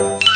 亲爱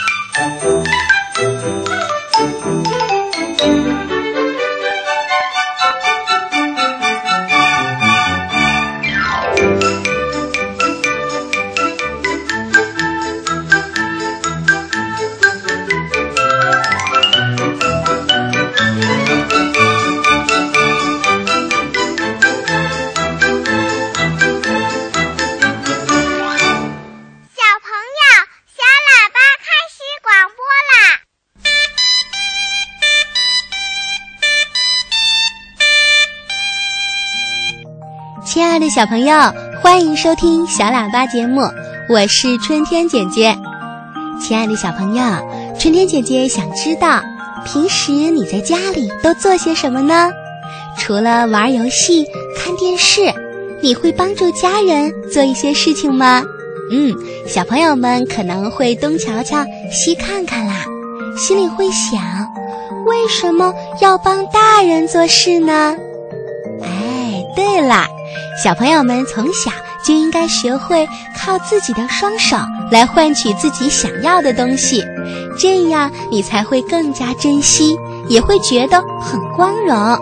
小朋友，欢迎收听小喇叭节目，我是春天姐姐。亲爱的小朋友，春天姐姐想知道，平时你在家里都做些什么呢？除了玩游戏、看电视，你会帮助家人做一些事情吗？嗯，小朋友们可能会东瞧瞧、西看看啦，心里会想：为什么要帮大人做事呢？哎，对了。小朋友们从小就应该学会靠自己的双手来换取自己想要的东西，这样你才会更加珍惜，也会觉得很光荣。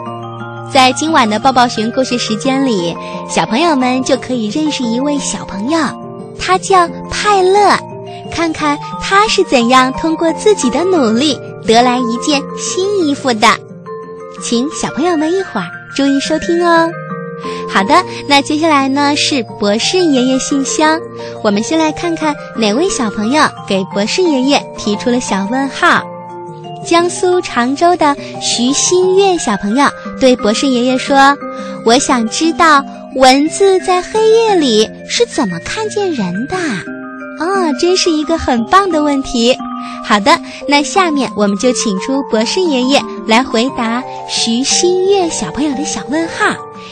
在今晚的抱抱熊故事时间里，小朋友们就可以认识一位小朋友，他叫派乐，看看他是怎样通过自己的努力得来一件新衣服的。请小朋友们一会儿注意收听哦。好的，那接下来呢是博士爷爷信箱。我们先来看看哪位小朋友给博士爷爷提出了小问号。江苏常州的徐新月小朋友对博士爷爷说：“我想知道蚊子在黑夜里是怎么看见人的。”哦，真是一个很棒的问题。好的，那下面我们就请出博士爷爷来回答徐新月小朋友的小问号。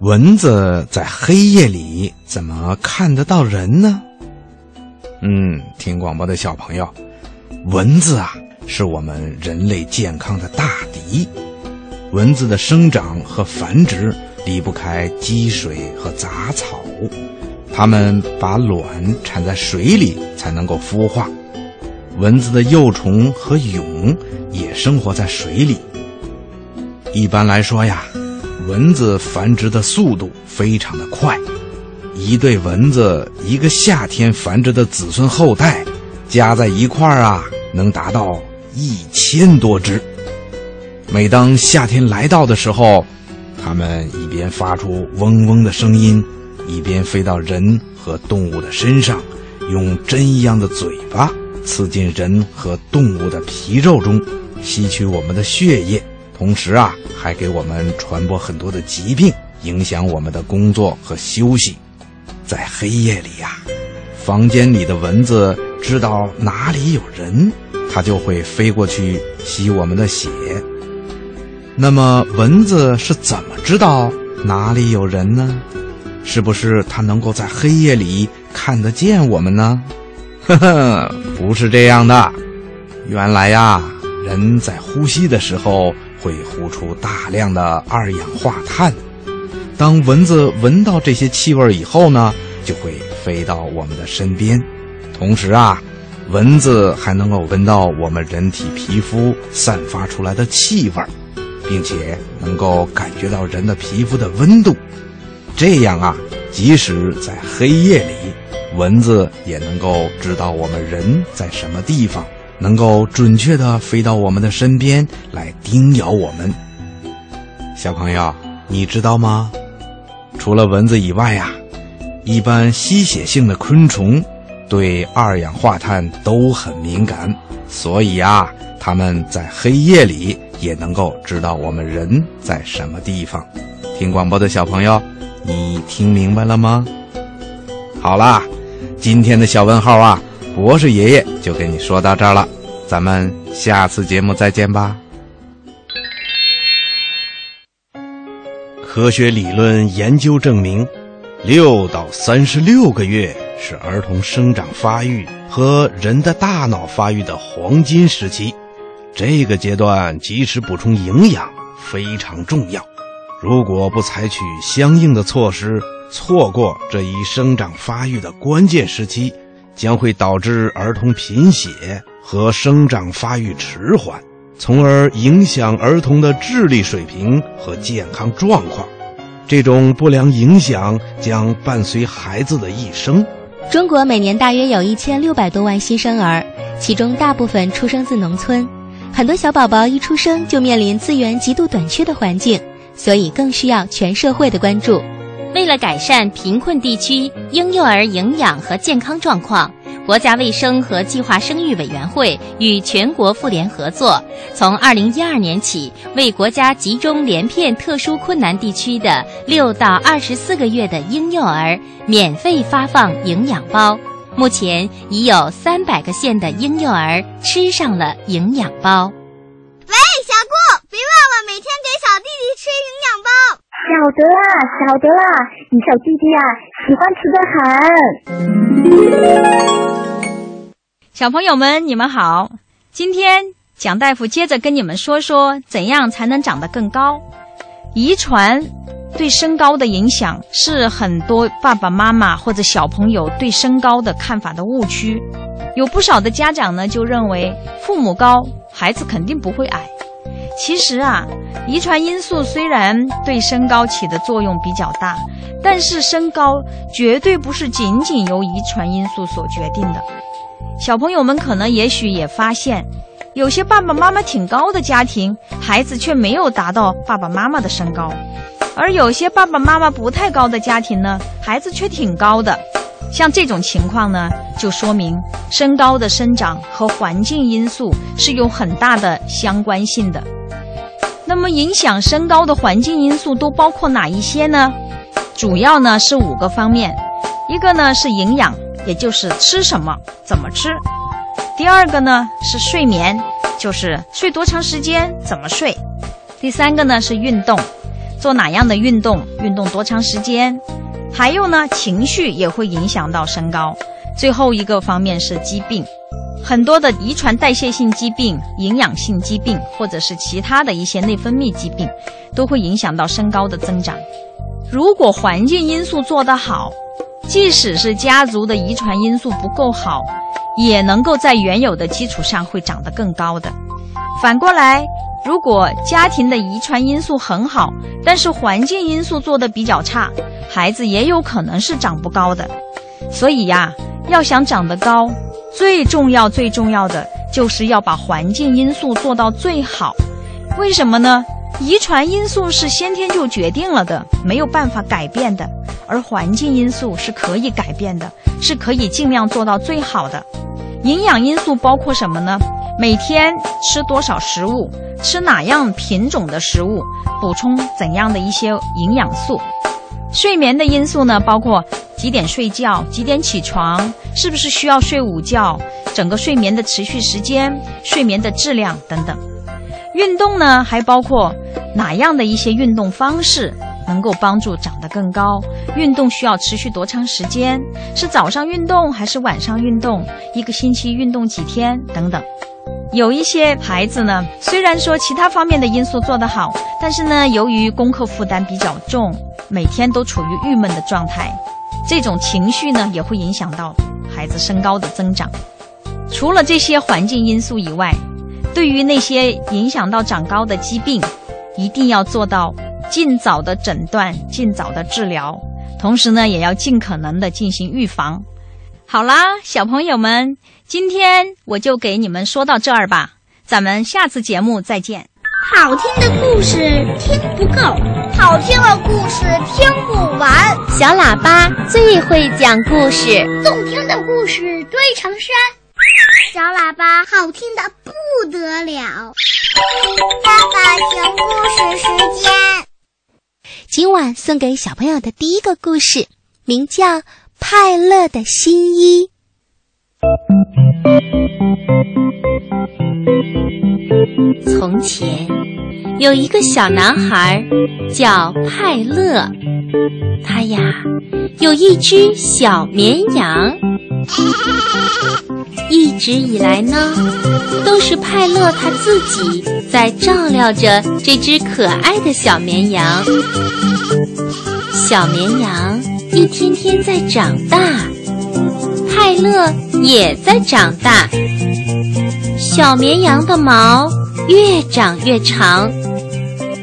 蚊子在黑夜里怎么看得到人呢？嗯，听广播的小朋友，蚊子啊，是我们人类健康的大敌。蚊子的生长和繁殖离不开积水和杂草，它们把卵产在水里才能够孵化。蚊子的幼虫和蛹也生活在水里。一般来说呀。蚊子繁殖的速度非常的快，一对蚊子一个夏天繁殖的子孙后代，加在一块儿啊，能达到一千多只。每当夏天来到的时候，它们一边发出嗡嗡的声音，一边飞到人和动物的身上，用针一样的嘴巴刺进人和动物的皮肉中，吸取我们的血液。同时啊，还给我们传播很多的疾病，影响我们的工作和休息。在黑夜里呀，房间里的蚊子知道哪里有人，它就会飞过去吸我们的血。那么，蚊子是怎么知道哪里有人呢？是不是它能够在黑夜里看得见我们呢？呵呵，不是这样的。原来呀，人在呼吸的时候。会呼出大量的二氧化碳，当蚊子闻到这些气味以后呢，就会飞到我们的身边。同时啊，蚊子还能够闻到我们人体皮肤散发出来的气味，并且能够感觉到人的皮肤的温度。这样啊，即使在黑夜里，蚊子也能够知道我们人在什么地方。能够准确的飞到我们的身边来叮咬我们，小朋友，你知道吗？除了蚊子以外呀，一般吸血性的昆虫对二氧化碳都很敏感，所以啊，它们在黑夜里也能够知道我们人在什么地方。听广播的小朋友，你听明白了吗？好啦。今天的小问号啊，博士爷爷就给你说到这儿了，咱们下次节目再见吧。科学理论研究证明，六到三十六个月是儿童生长发育和人的大脑发育的黄金时期，这个阶段及时补充营养非常重要。如果不采取相应的措施，错过这一生长发育的关键时期，将会导致儿童贫血和生长发育迟缓。从而影响儿童的智力水平和健康状况，这种不良影响将伴随孩子的一生。中国每年大约有一千六百多万新生儿，其中大部分出生自农村，很多小宝宝一出生就面临资源极度短缺的环境，所以更需要全社会的关注。为了改善贫困地区婴幼儿营养和健康状况。国家卫生和计划生育委员会与全国妇联合作，从二零一二年起，为国家集中连片特殊困难地区的六到二十四个月的婴幼儿免费发放营养包。目前已有三百个县的婴幼儿吃上了营养包。晓得啦，晓得啦，你小弟弟啊，喜欢吃的很。小朋友们，你们好，今天蒋大夫接着跟你们说说，怎样才能长得更高。遗传对身高的影响是很多爸爸妈妈或者小朋友对身高的看法的误区。有不少的家长呢，就认为父母高，孩子肯定不会矮。其实啊，遗传因素虽然对身高起的作用比较大，但是身高绝对不是仅仅由遗传因素所决定的。小朋友们可能也许也发现，有些爸爸妈妈挺高的家庭，孩子却没有达到爸爸妈妈的身高；而有些爸爸妈妈不太高的家庭呢，孩子却挺高的。像这种情况呢，就说明身高的生长和环境因素是有很大的相关性的。那么，影响身高的环境因素都包括哪一些呢？主要呢是五个方面，一个呢是营养，也就是吃什么、怎么吃；第二个呢是睡眠，就是睡多长时间、怎么睡；第三个呢是运动，做哪样的运动、运动多长时间；还有呢情绪也会影响到身高；最后一个方面是疾病。很多的遗传代谢性疾病、营养性疾病，或者是其他的一些内分泌疾病，都会影响到身高的增长。如果环境因素做得好，即使是家族的遗传因素不够好，也能够在原有的基础上会长得更高的。反过来，如果家庭的遗传因素很好，但是环境因素做得比较差，孩子也有可能是长不高的。所以呀，要想长得高。最重要、最重要的就是要把环境因素做到最好。为什么呢？遗传因素是先天就决定了的，没有办法改变的；而环境因素是可以改变的，是可以尽量做到最好的。营养因素包括什么呢？每天吃多少食物，吃哪样品种的食物，补充怎样的一些营养素。睡眠的因素呢，包括。几点睡觉？几点起床？是不是需要睡午觉？整个睡眠的持续时间、睡眠的质量等等。运动呢，还包括哪样的一些运动方式能够帮助长得更高？运动需要持续多长时间？是早上运动还是晚上运动？一个星期运动几天？等等。有一些孩子呢，虽然说其他方面的因素做得好，但是呢，由于功课负担比较重，每天都处于郁闷的状态。这种情绪呢，也会影响到孩子身高的增长。除了这些环境因素以外，对于那些影响到长高的疾病，一定要做到尽早的诊断、尽早的治疗，同时呢，也要尽可能的进行预防。好啦，小朋友们，今天我就给你们说到这儿吧，咱们下次节目再见。好听的故事听不够，好听的故事听不完。小喇叭最会讲故事，动听的故事堆成山。小喇叭好听的不得了。爸爸讲故事时间，今晚送给小朋友的第一个故事，名叫《派乐的新衣。从前有一个小男孩，叫派乐。他呀，有一只小绵羊。一直以来呢，都是派乐他自己在照料着这只可爱的小绵羊。小绵羊一天天在长大，派乐也在长大。小绵羊的毛越长越长，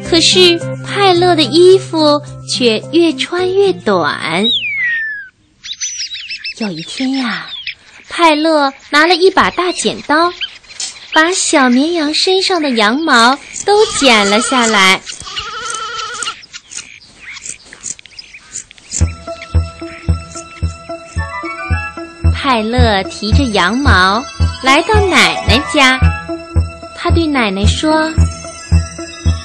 可是派乐的衣服却越穿越短。有一天呀，派乐拿了一把大剪刀，把小绵羊身上的羊毛都剪了下来。派乐提着羊毛来到奶奶家，他对奶奶说：“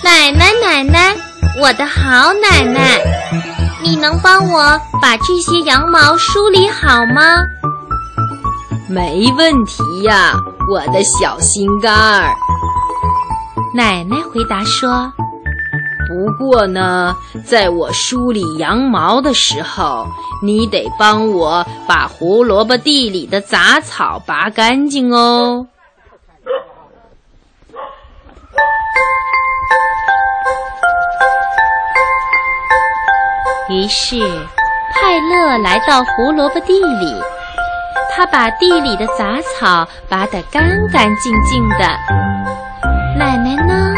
奶奶，奶奶，我的好奶奶，你能帮我把这些羊毛梳理好吗？”“没问题呀，我的小心肝儿。”奶奶回答说。不过呢，在我梳理羊毛的时候，你得帮我把胡萝卜地里的杂草拔干净哦。于是，派乐来到胡萝卜地里，他把地里的杂草拔得干干净净的。奶奶呢？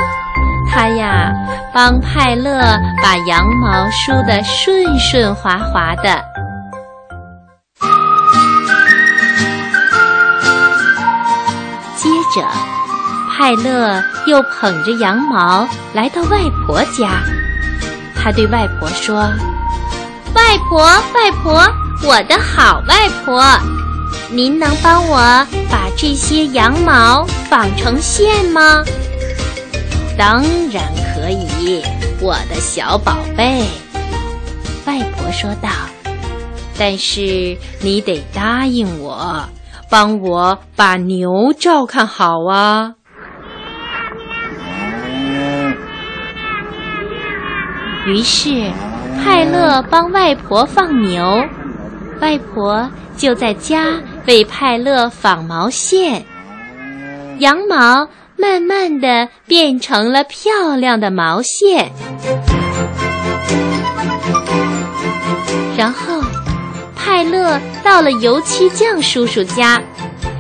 他呀，帮派乐把羊毛梳得顺顺滑滑的。接着，派乐又捧着羊毛来到外婆家。他对外婆说：“外婆，外婆，我的好外婆，您能帮我把这些羊毛纺成线吗？”当然可以，我的小宝贝。”外婆说道，“但是你得答应我，帮我把牛照看好啊。”于是，派乐帮外婆放牛，外婆就在家为派乐纺毛线，羊毛。慢慢的变成了漂亮的毛线，然后派乐到了油漆匠叔叔家，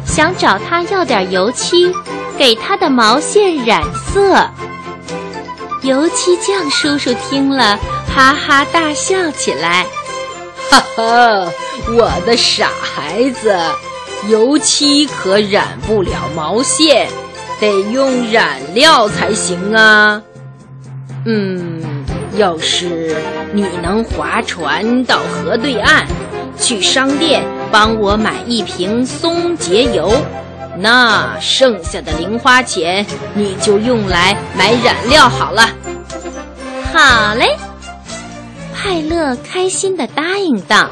想找他要点油漆，给他的毛线染色。油漆匠叔叔听了，哈哈大笑起来：“哈哈，我的傻孩子，油漆可染不了毛线。”得用染料才行啊！嗯，要是你能划船到河对岸，去商店帮我买一瓶松节油，那剩下的零花钱你就用来买染料好了。好嘞，派乐开心的答应道。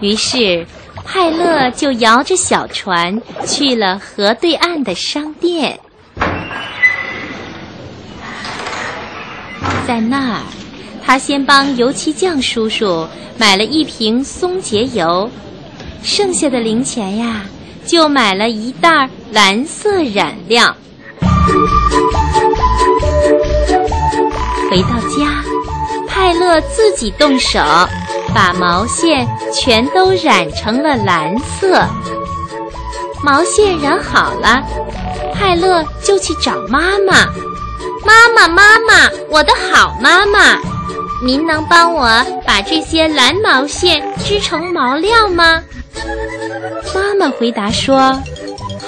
于是。派乐就摇着小船去了河对岸的商店，在那儿，他先帮油漆匠叔叔买了一瓶松节油，剩下的零钱呀，就买了一袋蓝色染料。回到家，派乐自己动手。把毛线全都染成了蓝色。毛线染好了，派乐就去找妈妈。妈妈，妈妈，我的好妈妈，您能帮我把这些蓝毛线织成毛料吗？妈妈回答说：“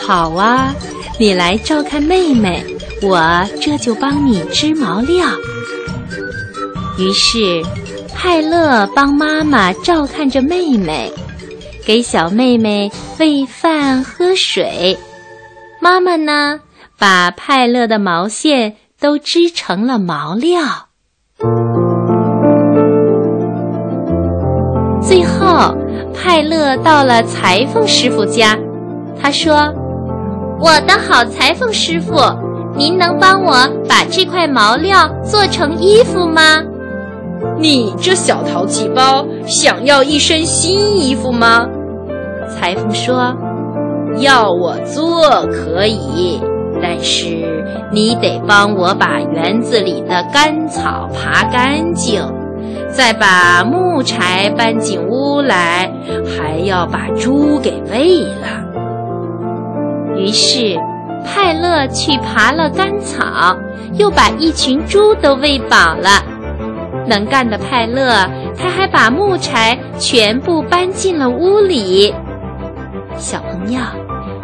好啊，你来照看妹妹，我这就帮你织毛料。”于是。派乐帮妈妈照看着妹妹，给小妹妹喂饭喝水。妈妈呢，把派乐的毛线都织成了毛料。最后，派乐到了裁缝师傅家。他说：“我的好裁缝师傅，您能帮我把这块毛料做成衣服吗？”你这小淘气包，想要一身新衣服吗？裁缝说：“要我做可以，但是你得帮我把园子里的干草爬干净，再把木柴搬进屋来，还要把猪给喂了。”于是，派乐去爬了干草，又把一群猪都喂饱了。能干的派乐，他还把木柴全部搬进了屋里。小朋友，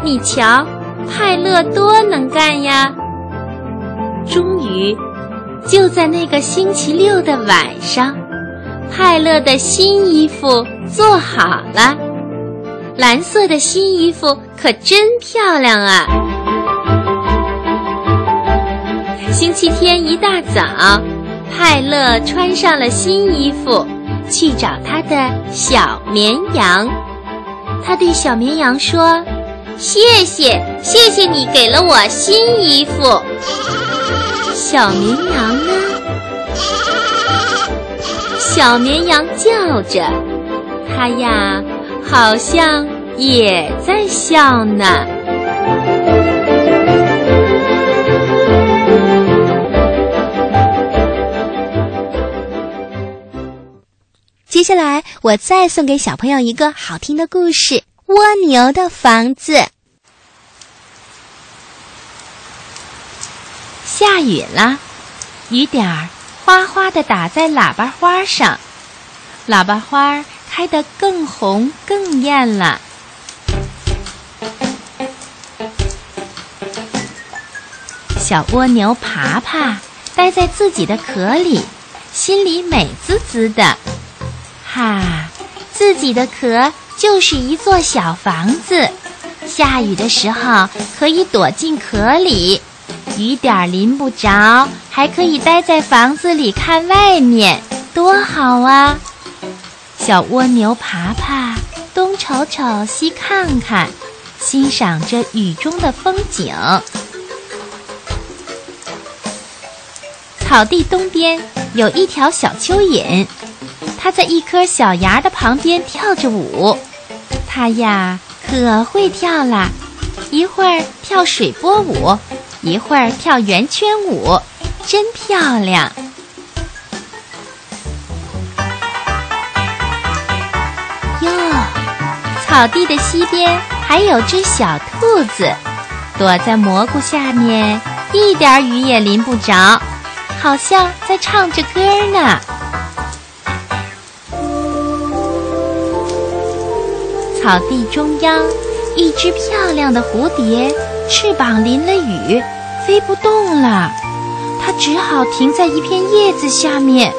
你瞧，派乐多能干呀！终于，就在那个星期六的晚上，派乐的新衣服做好了。蓝色的新衣服可真漂亮啊！星期天一大早。派乐穿上了新衣服，去找他的小绵羊。他对小绵羊说：“谢谢，谢谢你给了我新衣服。”小绵羊呢？小绵羊叫着，它呀，好像也在笑呢。接下来，我再送给小朋友一个好听的故事《蜗牛的房子》。下雨了，雨点儿哗哗的打在喇叭花上，喇叭花开得更红更艳了。小蜗牛爬爬待在自己的壳里，心里美滋滋的。哈，自己的壳就是一座小房子，下雨的时候可以躲进壳里，雨点儿淋不着，还可以待在房子里看外面，多好啊！小蜗牛爬爬，东瞅瞅，西看看，欣赏着雨中的风景。草地东边有一条小蚯蚓。它在一颗小芽的旁边跳着舞，它呀可会跳啦，一会儿跳水波舞，一会儿跳圆圈舞，真漂亮。哟，草地的西边还有只小兔子，躲在蘑菇下面，一点雨也淋不着，好像在唱着歌呢。草地中央，一只漂亮的蝴蝶，翅膀淋了雨，飞不动了。它只好停在一片叶子下面，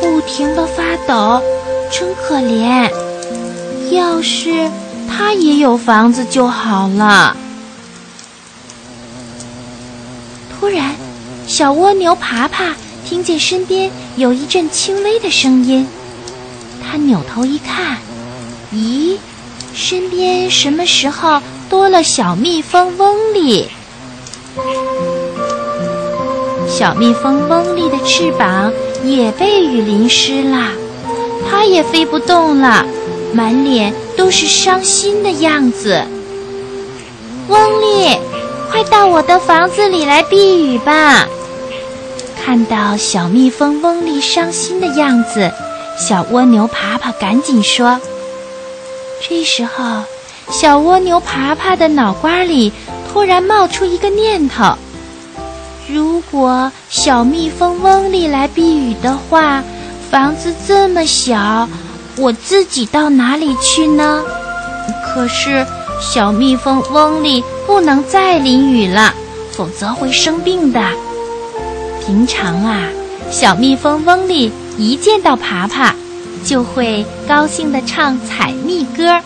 不停地发抖，真可怜。要是它也有房子就好了。突然，小蜗牛爬爬听见身边有一阵轻微的声音，它扭头一看，咦？身边什么时候多了小蜜蜂嗡莉？小蜜蜂嗡莉的翅膀也被雨淋湿了，它也飞不动了，满脸都是伤心的样子。嗡莉，快到我的房子里来避雨吧！看到小蜜蜂嗡莉伤心的样子，小蜗牛爬爬赶紧说。这时候，小蜗牛爬爬的脑瓜里突然冒出一个念头：如果小蜜蜂嗡里来避雨的话，房子这么小，我自己到哪里去呢？可是小蜜蜂嗡里不能再淋雨了，否则会生病的。平常啊，小蜜蜂嗡里一见到爬爬。就会高兴地唱采蜜歌，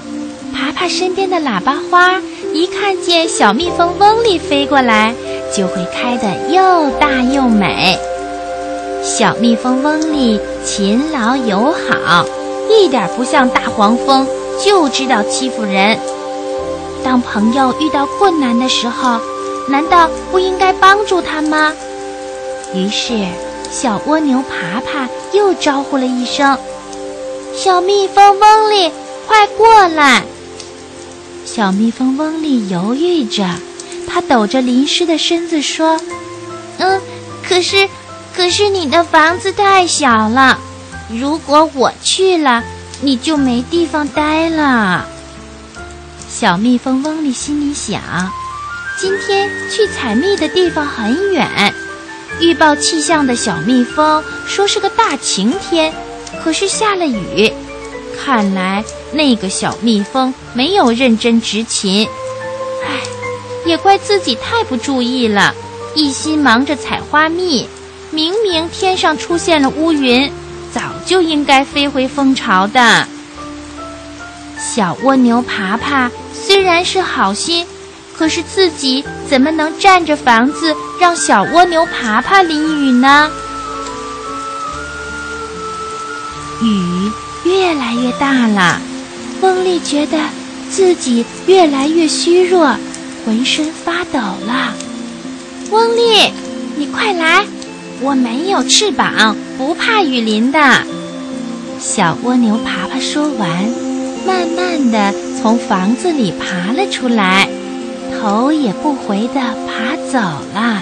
爬爬身边的喇叭花一看见小蜜蜂嗡里飞过来，就会开得又大又美。小蜜蜂嗡里勤劳友好，一点不像大黄蜂，就知道欺负人。当朋友遇到困难的时候，难道不应该帮助他吗？于是，小蜗牛爬爬又招呼了一声：“小蜜蜂嗡里，快过来！”小蜜蜂翁里犹豫着，它抖着淋湿的身子说：“嗯，可是，可是你的房子太小了，如果我去了，你就没地方待了。”小蜜蜂翁里心里想：“今天去采蜜的地方很远，预报气象的小蜜蜂说是个大晴天，可是下了雨。看来那个小蜜蜂没有认真执勤。唉，也怪自己太不注意了，一心忙着采花蜜。明明天上出现了乌云，早就应该飞回蜂巢的。”小蜗牛爬爬虽然是好心，可是自己怎么能占着房子让小蜗牛爬爬淋雨呢？雨越来越大了，翁丽觉得自己越来越虚弱，浑身发抖了。翁丽，你快来，我没有翅膀，不怕雨淋的。小蜗牛爬爬说完。慢慢的从房子里爬了出来，头也不回的爬走了。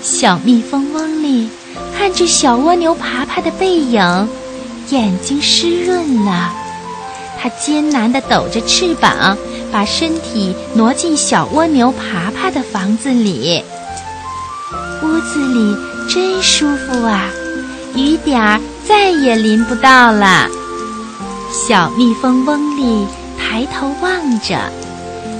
小蜜蜂翁里看着小蜗牛爬爬的背影，眼睛湿润了。它艰难的抖着翅膀，把身体挪进小蜗牛爬爬的房子里。屋子里真舒服啊，雨点儿再也淋不到了。小蜜蜂翁里抬头望着，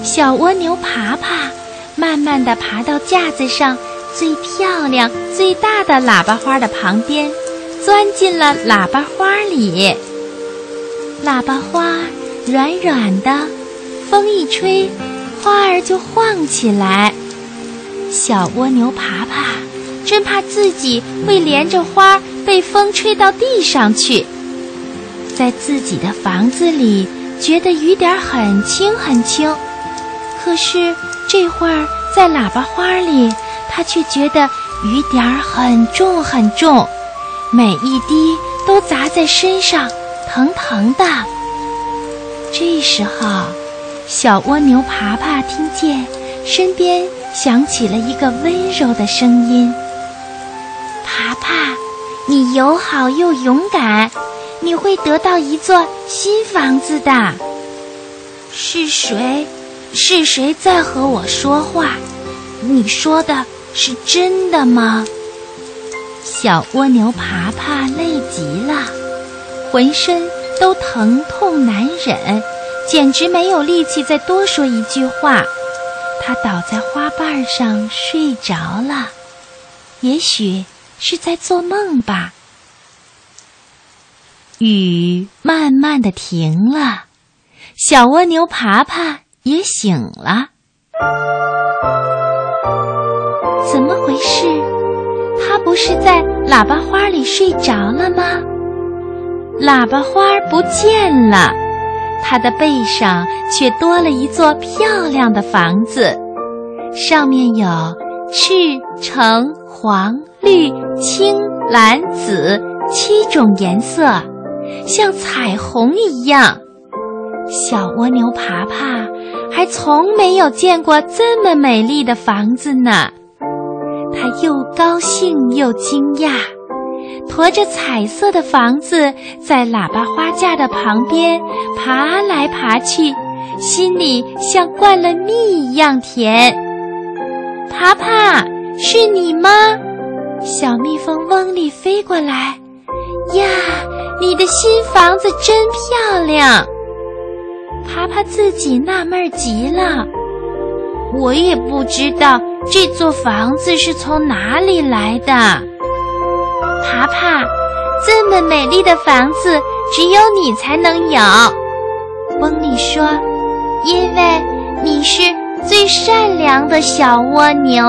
小蜗牛爬爬，慢慢地爬到架子上最漂亮、最大的喇叭花的旁边，钻进了喇叭花里。喇叭花软软的，风一吹，花儿就晃起来。小蜗牛爬爬，真怕自己会连着花被风吹到地上去。在自己的房子里，觉得雨点很轻很轻，可是这会儿在喇叭花里，他却觉得雨点很重很重，每一滴都砸在身上，疼疼的。这时候，小蜗牛爬爬听见身边响起了一个温柔的声音：“爬爬，你友好又勇敢。”你会得到一座新房子的。是谁？是谁在和我说话？你说的是真的吗？小蜗牛爬爬累极了，浑身都疼痛难忍，简直没有力气再多说一句话。他倒在花瓣上睡着了，也许是在做梦吧。雨慢慢的停了，小蜗牛爬爬也醒了。怎么回事？它不是在喇叭花里睡着了吗？喇叭花不见了，它的背上却多了一座漂亮的房子，上面有赤、橙、黄、绿、青、蓝、紫七种颜色。像彩虹一样，小蜗牛爬爬还从没有见过这么美丽的房子呢。它又高兴又惊讶，驮着彩色的房子在喇叭花架的旁边爬来爬去，心里像灌了蜜一样甜。爬爬，是你吗？小蜜蜂嗡里飞过来，呀！你的新房子真漂亮，爬爬自己纳闷极了。我也不知道这座房子是从哪里来的。爬爬，这么美丽的房子只有你才能有。翁里说：“因为你是最善良的小蜗牛。”